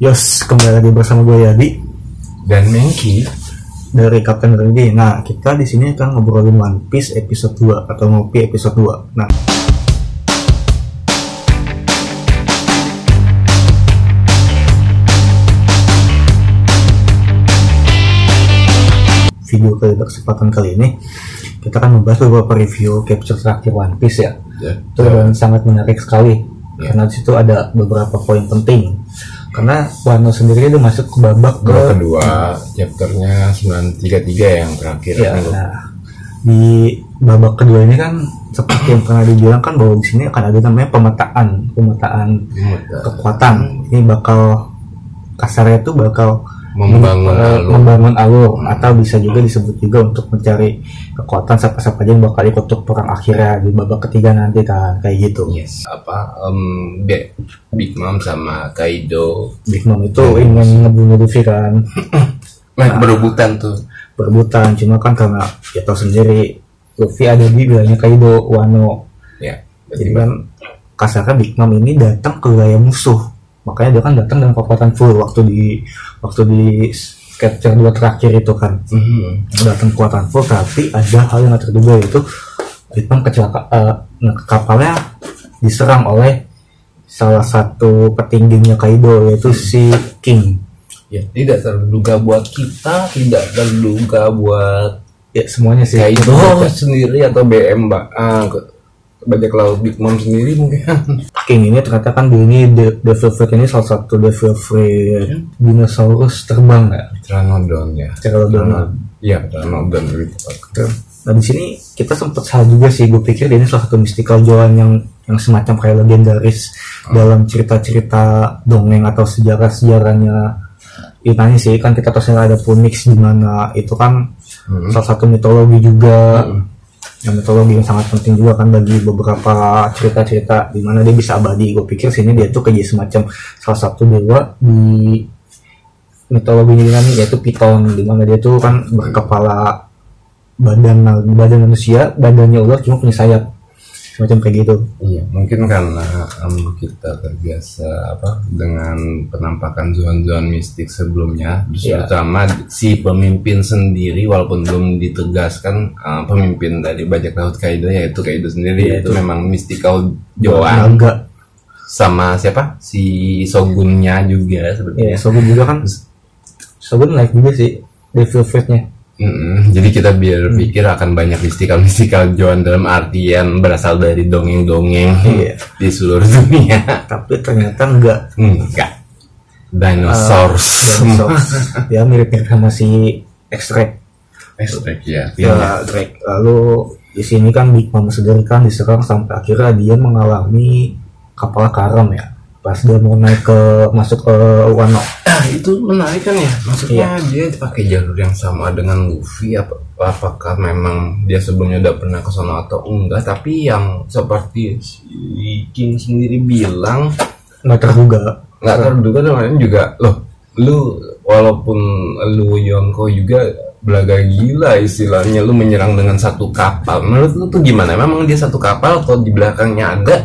Yos, kembali lagi bersama gue Yadi dan Mengki dari Kapten Rendy. Nah, kita di sini akan ngobrolin One Piece episode 2 atau ngopi episode 2. Nah, video kali kesempatan kali ini kita akan membahas beberapa review capture terakhir One Piece ya. ya. Itu dan sangat menarik sekali Ya. karena di situ ada beberapa poin penting. Karena Wano sendiri itu masuk ke babak ke kedua chapternya 933 yang terakhir Ya, nah, di babak kedua ini kan seperti yang pernah dibilang kan bahwa di sini akan ada namanya pemetaan, pemetaan kekuatan. Ini bakal kasarnya itu bakal membangun eh, alur membangun alur atau bisa juga disebut juga untuk mencari kekuatan siapa-siapa aja yang bakal ikut untuk perang akhirnya di babak ketiga nanti kan? Kayak gitu. yes. Apa Be- Big Mom sama Kaido. Big Mom itu ingin ngebunuh Luffy kan? Nah, berebutan tuh. Berebutan cuma kan karena ya tau sendiri Luffy ada di wilayahnya Kaido Wano. Ya Jadi kan kasarnya Big Mom ini datang ke wilayah musuh. Makanya dia kan datang dengan kekuatan full waktu di waktu di capture dua terakhir itu kan. Mhm. Datang kekuatan full tapi ada hal yang gak terduga yaitu Mom kecelakaan eh, nah, kapalnya diserang oleh salah satu petingginya Kaido yaitu si King. ya tidak terduga buat kita tidak terduga buat Ya semuanya sih. Kaido sendiri atau BM mbak ah, ke- bajak laut Big Mom sendiri mungkin King ini ternyata kan ini De- Devil Fruit ini salah satu Devil Fruit dinosaurus terbang ya. Pteranodon ya Pteranodon. Iya, Pteranodon gitu. Nah di sini kita sempat salah juga sih. Gue pikir dia ini salah satu mystical Joan yang yang semacam kayak legendaris dalam cerita-cerita dongeng atau sejarah-sejarahnya Yunani sih. Kan kita tahu ada Punix di mana itu kan Hmm. salah satu mitologi juga. Yang yang sangat penting juga kan bagi beberapa cerita-cerita di mana dia bisa abadi. Gue pikir sini dia tuh kayak semacam salah satu dewa di mitologi Yunani yaitu Piton di mana dia tuh kan berkepala badan badan manusia badannya ular cuma punya sayap semacam kayak gitu. Iya, mungkin karena em, kita terbiasa apa dengan penampakan zon-zon mistik sebelumnya, Iya. terutama si pemimpin sendiri walaupun belum ditegaskan eh, pemimpin dari bajak laut Kaido yaitu Kaido sendiri Iya, itu itu. memang mystical Joan naga sama siapa? Si Shogunnya juga ya sebenarnya. Shogun juga kan. Shogun naik juga sih Devil Fruit-nya Mm-mm. Jadi kita biar pikir akan banyak mystical-mystical Joan dalam artian berasal dari dongeng-dongeng Iya. di seluruh dunia. tapi ternyata enggak Enggak. Dinosaurus. Dinosaurus. ya mirip-mirip sama si Extract Extract ya. ya Drake lalu di sini kan Big Mom sendiri kan diserang sampai akhirnya dia mengalami kapal karam ya pas dia mau naik ke masuk ke Wano. Ah, itu menarik kan ya. Maksudnya Iya. dia pakai jalur yang sama dengan Luffy. Apa apakah memang dia sebelumnya udah pernah ke sana atau enggak? Tapi yang seperti si King sendiri bilang nggak terduga. nggak terduga dan juga. Loh lu walaupun lu Yonko juga belaga gila istilahnya lu menyerang dengan satu kapal. Menurut lu tuh gimana? Memang dia satu kapal atau di belakangnya ada?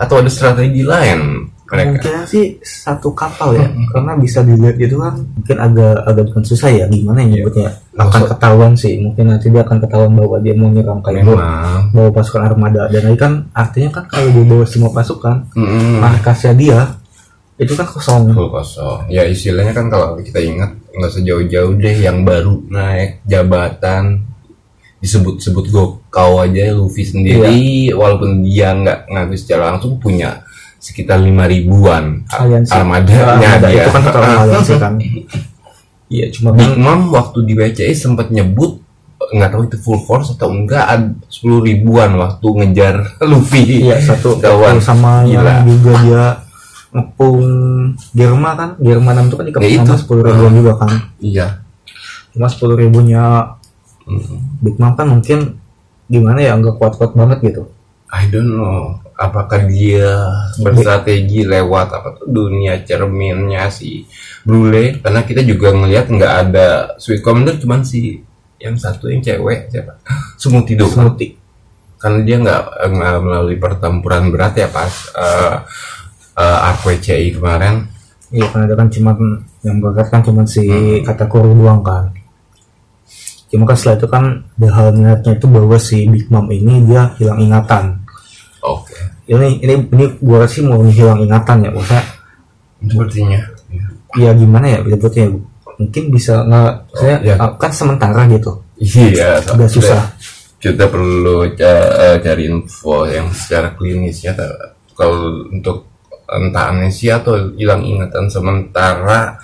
Atau ada strategi lain mereka. Mungkin sih satu kapal ya, karena bisa dilihat gitu kan mungkin agak agak bukan susah ya gimana ya nyebutnya? Akan Maksud- ketahuan sih mungkin nanti dia akan ketahuan bahwa dia mau nyerang memang. Bawa pasukan armada. Dan ini kan artinya kan kalau dia bawa semua pasukan mm, markasnya dia itu kan kosong. Full kosong. Ya istilahnya kan kalau kita ingat nggak sejauh-jauh deh yang baru naik jabatan disebut-sebut Gokau aja Luffy sendiri walaupun dia nggak ngaku secara langsung punya sekitar lima ribuan. Aliansi. armadanya Armada dia. itu kan aliansi kan? Iya cuma Big Mom waktu di WCI sempat nyebut nggak tahu itu full force atau enggak ada sepuluh ribuan waktu ngejar Luffy. Iya satu kawan sama Gila. yang juga dia ngepung Germa kan? Germa 6 itu kan dikepung Ya sama sepuluh ribuan juga kan? Iya. Cuma sepuluh ribunya Mm. Big Mom kan mungkin gimana ya nggak kuat-kuat banget gitu I don't know apakah dia berstrategi lewat apa tuh dunia cerminnya si Brule karena kita juga ngelihat nggak ada Sweet Commander cuman si yang satu yang cewek siapa Sumuti doang Smoothie karena dia nggak melalui pertempuran berat ya pas uh, uh, arc WCI kemarin Iya kan ada kan cuma yang berangkat kan cuma si Hmm. Katakuri doang kan. Cuma kan setelah itu kan hal menariknya itu bahwa si Big Mom ini dia hilang ingatan. Oke. Ini ini ini gua sih mau hilang ingatan ya, maksudnya Sepertinya. ya gimana ya sebutnya mungkin bisa nggak saya iya. kan sementara gitu Iya. udah susah Kita perlu eh, cari info yang secara klinis ya. Kalau untuk entah amnesia atau hilang ingatan sementara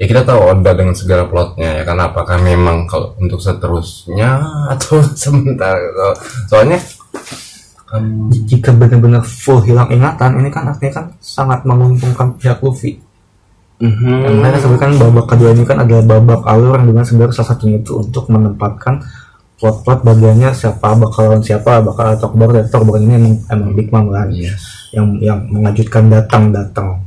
ya kita tahu ada dengan segala plotnya ya kan apakah memang kalau untuk seterusnya atau sementara soalnya em, jika benar-benar full hilang ingatan ini kan artinya kan sangat menguntungkan pihak Luffy. Yang mana sebenarnya kan babak kedua ini kan adalah babak alur yang dengan sebenarnya salah satunya itu untuk menempatkan plot-plot bagiannya siapa bakal lawan siapa bakal Tokbor dan Tokbor ini emang, emang Big Mom kan. Iya. yang yang mengajutkan datang datang.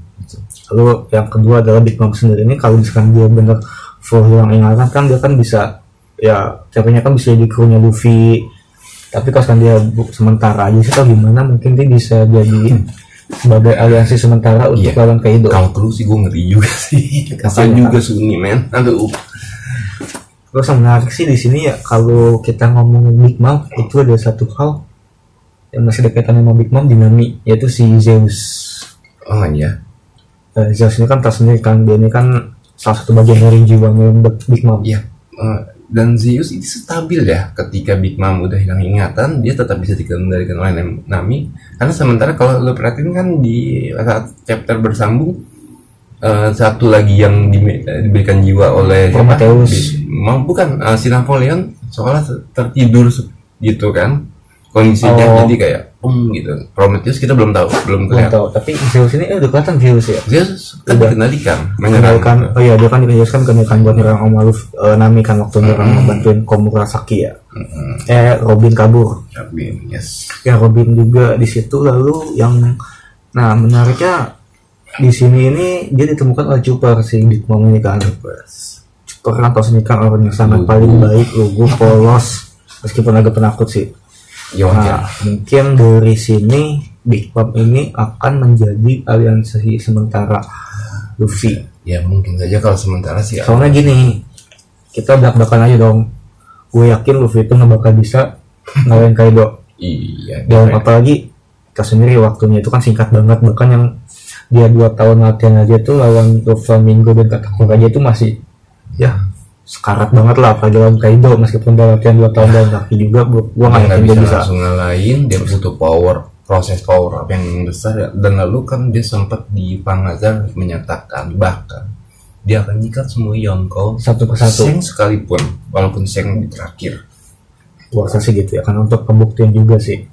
Lalu yang kedua adalah Big Mom sendiri ini kalau misalkan dia benar full hilang ingatan kan dia kan bisa ya capeknya kan bisa jadi krunya Luffy tapi kalau dia sementara aja sih atau gimana mungkin dia bisa jadi sebagai aliansi sementara untuk Iya. lawan Kaido. Kalau terus sih gue ngeri juga sih. Kasian Makanya. juga Sunni men. Aduh. Terus yang menarik sih di sini ya kalau kita ngomongin Big Mom itu ada satu hal yang masih dekatan sama Big Mom dinami yaitu si Zeus. Oh iya. Eh, Zeus ini kan tersendiri kan dia ini kan salah satu bagian dari jiwanya Big Mom. Iya. Eh, dan Zeus itu stabil ya ketika Big Mom udah hilang ingatan dia tetap bisa dikendalikan oleh Nam- Nami karena sementara kalau lo perhatiin kan di saat chapter bersambung eh, satu lagi yang di- eh, diberikan jiwa oleh? Prometheus. Mau bukan eh, si Napoleon seolah tertidur gitu kan kondisinya Oh. jadi kayak um gitu. Prometheus kita belum tahu belum belum tahu. Tapi Zeus ini eh udah kelihatan Zeus ya? Zeus kan Udah. Kendalikan, oh iya dia kan dikendalikan kendalikan buat nyerang Om Aluf eh, Nami kan waktu nyerang membantuin Komurasaki ya. Mm-mm. eh Robin kabur. Tapi, yes. Ya Robin juga di situ lalu yang nah menariknya di sini ini dia ditemukan oleh Chopper si Big Mom ini kan Chopper kan tau sendiri kan orang yang sangat paling baik lugu polos. Meskipun agak penakut sih nah mungkin dari sini Big Mom ini akan menjadi aliansi sementara Luffy. Ya mungkin saja kalau sementara sih. soalnya gini kita belak-belakan aja dong. Gue yakin Luffy itu nggak bakal bisa ngalahin Kaido. Iya. dan dia- apalagi kita sendiri waktunya itu kan singkat banget. Bahkan yang dia dua tahun latihan aja tuh lawan Doflamingo dan Katakura aja itu masih ya sekarat banget lah apalagi lawan Kaido meskipun dia latihan dua tahun dalam kaki juga gua, gua nggak yakin bisa, dia bisa langsung ngalahin. Dia butuh power, proses power up yang besar. Dan lalu kan dia sempat di Pangazar menyatakan bahkan dia akan nyikat semua Yonko satu persatu Seng sekalipun, walaupun Seng di terakhir. gua rasa sih gitu ya kan untuk pembuktian juga sih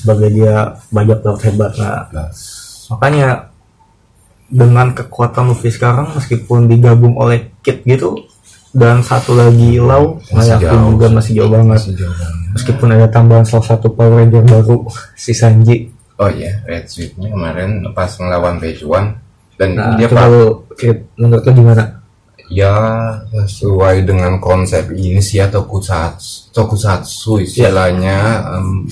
sebagai dia banyak banget hebat nah Nah, makanya dengan kekuatan Luffy sekarang meskipun digabung oleh Kid gitu dan satu lagi Lau Masih yakin jauh. juga masih jauh banget. Masih jauh banget. meskipun ada tambahan salah satu Power Ranger baru si Sanji. Oh iya, Red Sweetnya kemarin pas ngelawan Page One. Dan nah dia kalau menurut lo gimana? Ya sesuai dengan konsep ini sih ya tokusatsu, tokusatsu istilahnya em,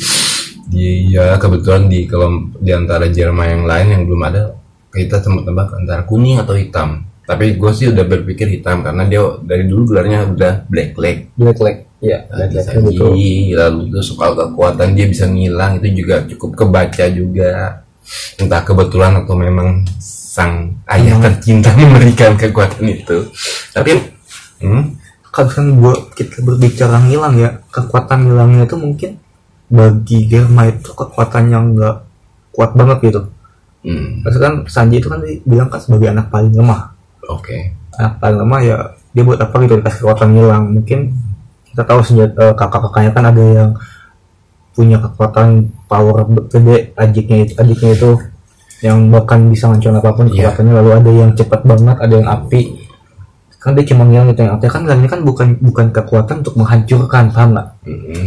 dia kebetulan di kelom, di antara Jerman yang lain yang belum ada kita tebak-tebak antara kuning atau hitam tapi gue sih udah berpikir hitam karena dia dari dulu gelarnya udah black leg. Black Leg ya Black Leg betul. lalu itu soal kekuatan dia bisa ngilang itu juga cukup kebaca juga. Entah kebetulan atau memang sang ayah Emang. tercinta memberikan kekuatan itu. Tapi hmm, kalau kan gua kita berbicara ngilang ya kekuatan ngilangnya itu mungkin bagi Germa itu kekuatan yang nggak kuat banget gitu. Hmm, Terus kan Sanji itu kan dibilang kan sebagai anak paling lemah oke. Anak paling lemah ya dia buat apa gitu dikasih kekuatan ngilang mungkin kita tahu senjata kakak-kakaknya kan ada yang punya kekuatan power gede adiknya itu adiknya itu yang bahkan bisa ngancur apa pun Iya. kekuatannya. Lalu ada yang cepat banget ada yang api. Kan dia cuma ngilang gitu yang artinya kan ini kan bukan bukan kekuatan untuk menghancurkan paham nggak? Hmm,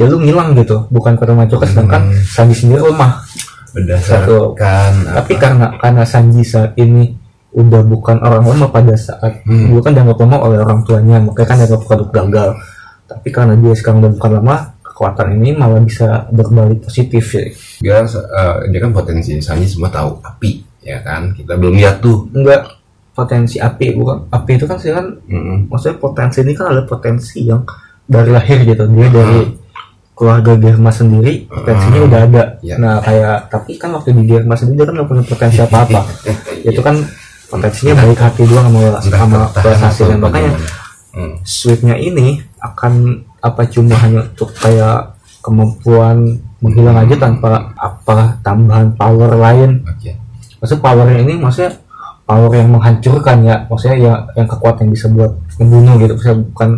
ya lu ngilang gitu bukan kekuatan menghancurkan sedangkan Hmm. Sanji sendiri lemah. Berdasarkan tapi apa, karena karena Sanji saat ini udah bukan orang lemah pada saat Hmm. dia kan dianggap lemah oleh orang tuanya makanya kan dianggap produk gagal tapi karena dia sekarang udah bukan lemah kekuatan ini malah bisa berbalik positif ya dia, eh, dia kan potensi Sanji semua tahu api ya kan kita belum lihat tuh enggak potensi api bukan api itu kan sih kan Mm-mm. maksudnya potensi ini kan ada potensi yang dari lahir gitu dia dari keluarga Germa sendiri potensinya Hmm. udah ada Iya. nah kayak tapi kan waktu di Germa sendiri dia kan nggak punya potensi apa apa itu kan potensinya baik hati doang sama sama prestasi dan makanya. Hmm. sweetnya ini akan apa cuma hanya untuk kayak kemampuan menghilang aja tanpa apa tambahan power lain. Oke. maksud powernya ini maksudnya power yang menghancurkan ya. Maksudnya ya yang kekuatan yang bisa buat membunuh gitu. Maksudnya bukan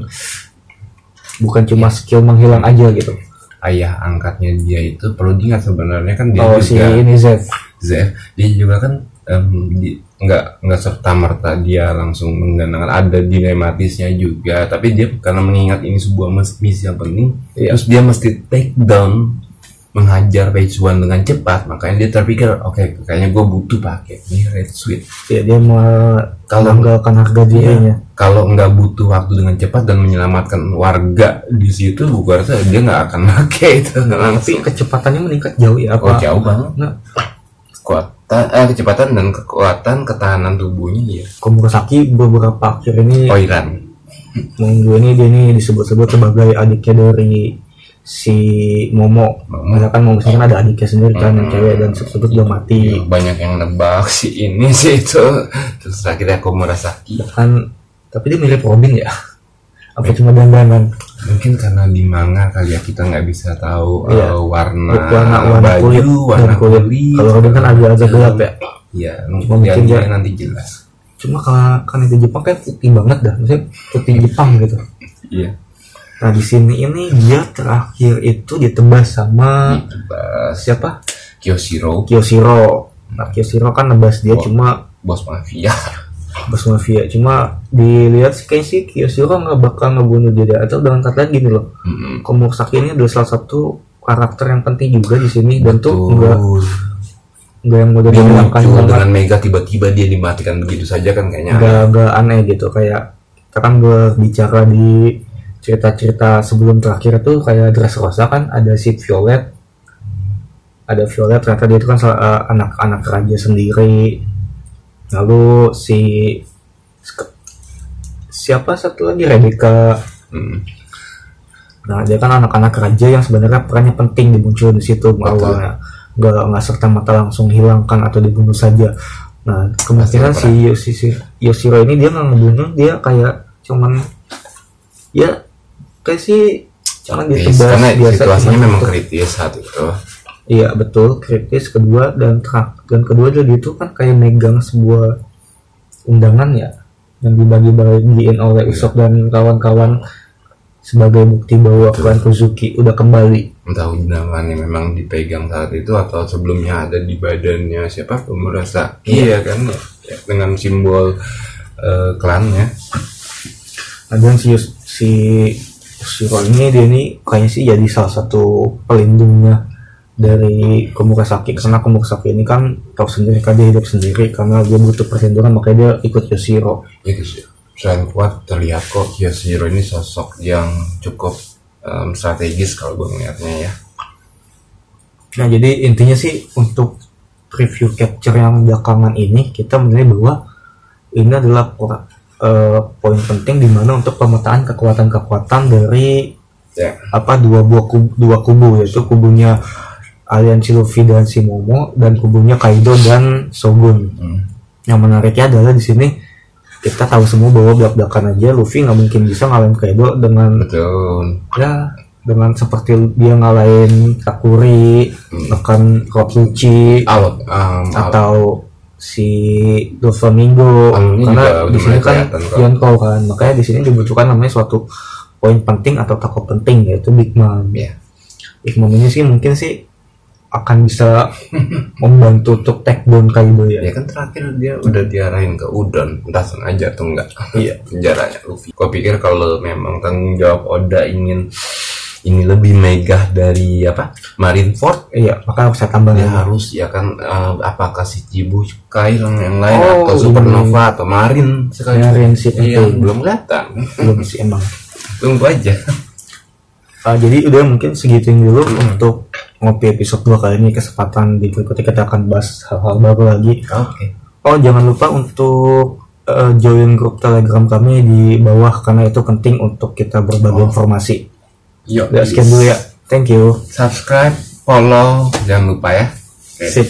bukan cuma skill menghilang aja gitu. Ayah angkatnya dia itu perlu diingat sebenarnya kan dia oh si juga ini Zev Zef. Dia juga kan em, di- nggak nggak serta merta dia langsung menggandengkan ada dilematisnya juga tapi dia karena mengingat ini sebuah misi yang penting Iya. terus dia mesti take down menghajar page one dengan cepat. Makanya dia terpikir oke kayaknya gue butuh pakai ini red sweet. Ya dia mau Kalau- harga dirinya kalau nggak butuh waktu dengan cepat dan menyelamatkan warga di situ gue rasa dia nggak akan pakai itu. Nggak langsung. kecepatannya meningkat jauh ya apa oh jauh banget. Nggak, kekuatan eh, kecepatan dan kekuatan ketahanan tubuhnya ya Komurasaki beberapa akhir ini Oiran minggu ini dia ini disebut-sebut sebagai adiknya dari si Momo. Momo. Karena kan Momo sendiri kan ada adiknya sendiri kan yang cewek dan sebut udah mati. Iya, banyak yang nebak si ini sih itu terus akhirnya aku merasaki Kan tapi dia mirip Robin ya. Apa cuma dandanan? mungkin karena di manga kali ya kita nggak bisa tahu Iya. eh, warna, warna warna baju kulit warna dan kulit. Kalau Robin kan agak-agak gelap ya. Iya, Cuma mungkin dia- nanti jelas. Cuma kalau kan itu Jepang kan putih banget dah, maksudnya putih Jepang gitu. Iya. Nah di sini ini dia terakhir itu ditebas sama Bebas. siapa? Kyoshiro, Kyoshiro. Nah Kyoshiro kan nebas dia Oh. cuma bos mafia. bos mafia. Cuma dilihat sih kayak sih Kyoshiro nggak bakal ngebunuh dia atau dengan kata lain gini loh. Komurasaki ini adalah salah satu karakter yang penting juga di sini dan tuh nggak Betul. nggak yang mudah Dia dihilangkan dengan Mega tiba-tiba dia dimatikan begitu saja kan kayaknya. nggak nggak aneh gitu kayak kita kan berbicara di cerita-cerita sebelum terakhir tuh kayak Dressrosa kan ada si Violet ada Violet ternyata dia itu kan eh, anak-anak raja sendiri lalu si siapa satu lagi Rebecca Mm. Nah, dia kan anak-anak raja yang sebenarnya perannya penting dimuncul di situ awalnya. Nggak nggak serta mata langsung hilangkan atau dibunuh saja. Nah, kemungkinan si Yoshi- Yoshiro ini dia nggak ngebunuh, dia kayak cuman ya kayak sih cuman ditebas karena biasa situasinya memang gitu. kritis saat itu. Iya betul kritis kedua dan terak dan kedua juga itu kan kayak megang sebuah undangan ya yang dibagi-bagiin oleh Usop dan kawan-kawan sebagai bukti bahwa klan Kozuki udah kembali. Entah undangannya memang dipegang saat itu atau sebelumnya ada di badannya siapa pemerasa. Iya kan ya, dengan simbol eh, klannya. Dan si si Shiro ini dia ini kayaknya sih jadi salah satu pelindungnya dari Komurasaki karena Komurasaki ini kan tahu sendiri kan dia hidup sendiri. Karena dia butuh perlindungan makanya dia ikut Yoshiro. itu sih. Selain kuat terlihat kok Yoshiro ini sosok yang cukup em, strategis kalau gue ngeliatnya ya. Nah, jadi intinya sih untuk review capture yang belakangan ini kita menilai bahwa ini adalah eh, poin penting di mana untuk pemetaan kekuatan-kekuatan dari ya. apa dua buah kubu, dua kubu yaitu kubunya aliansi Luffy dan si Momo dan kubunya Kaido dan Shogun. Hmm. Yang menariknya adalah di sini kita tahu semua bahwa belak-belakan aja Luffy nggak mungkin bisa ngalahin Kaido dengan betul ya dengan seperti dia ngalahin bahkan Rob Lucci alot em, alot. atau si Doflamingo karena di sini kan. Yonkou kan makanya di sini dibutuhkan namanya suatu poin penting atau tokoh penting yaitu Big Mom ya Big Mom ini sih mungkin sih akan bisa membantu untuk take down Kaido ya? Ya kan terakhir dia udah diarahin ke Udon. Entah sengaja atau enggak. Iya. penjaranya Luffy. Gue pikir kalau memang tanggung jawab Oda ingin ini lebih megah dari apa? Marineford iya maka saya tambah dia lagi. harus ya kan eh, apakah si Chibukai yang yang lain Oh, atau ini. Supernova atau Marin sekali? Marin si iya belum kelihatan. Belum sih emang. Tunggu aja. Ah, jadi udah mungkin segituin dulu untuk ngopi episode 2 kali ini kesempatan di berikutnya kita akan bahas hal-hal baru lagi Oke. oh jangan lupa untuk eh, join grup telegram kami di bawah karena itu penting untuk kita berbagi informasi Yuk. ya sekian dulu ya thank you Subscribe, follow, jangan lupa ya. Oke. sip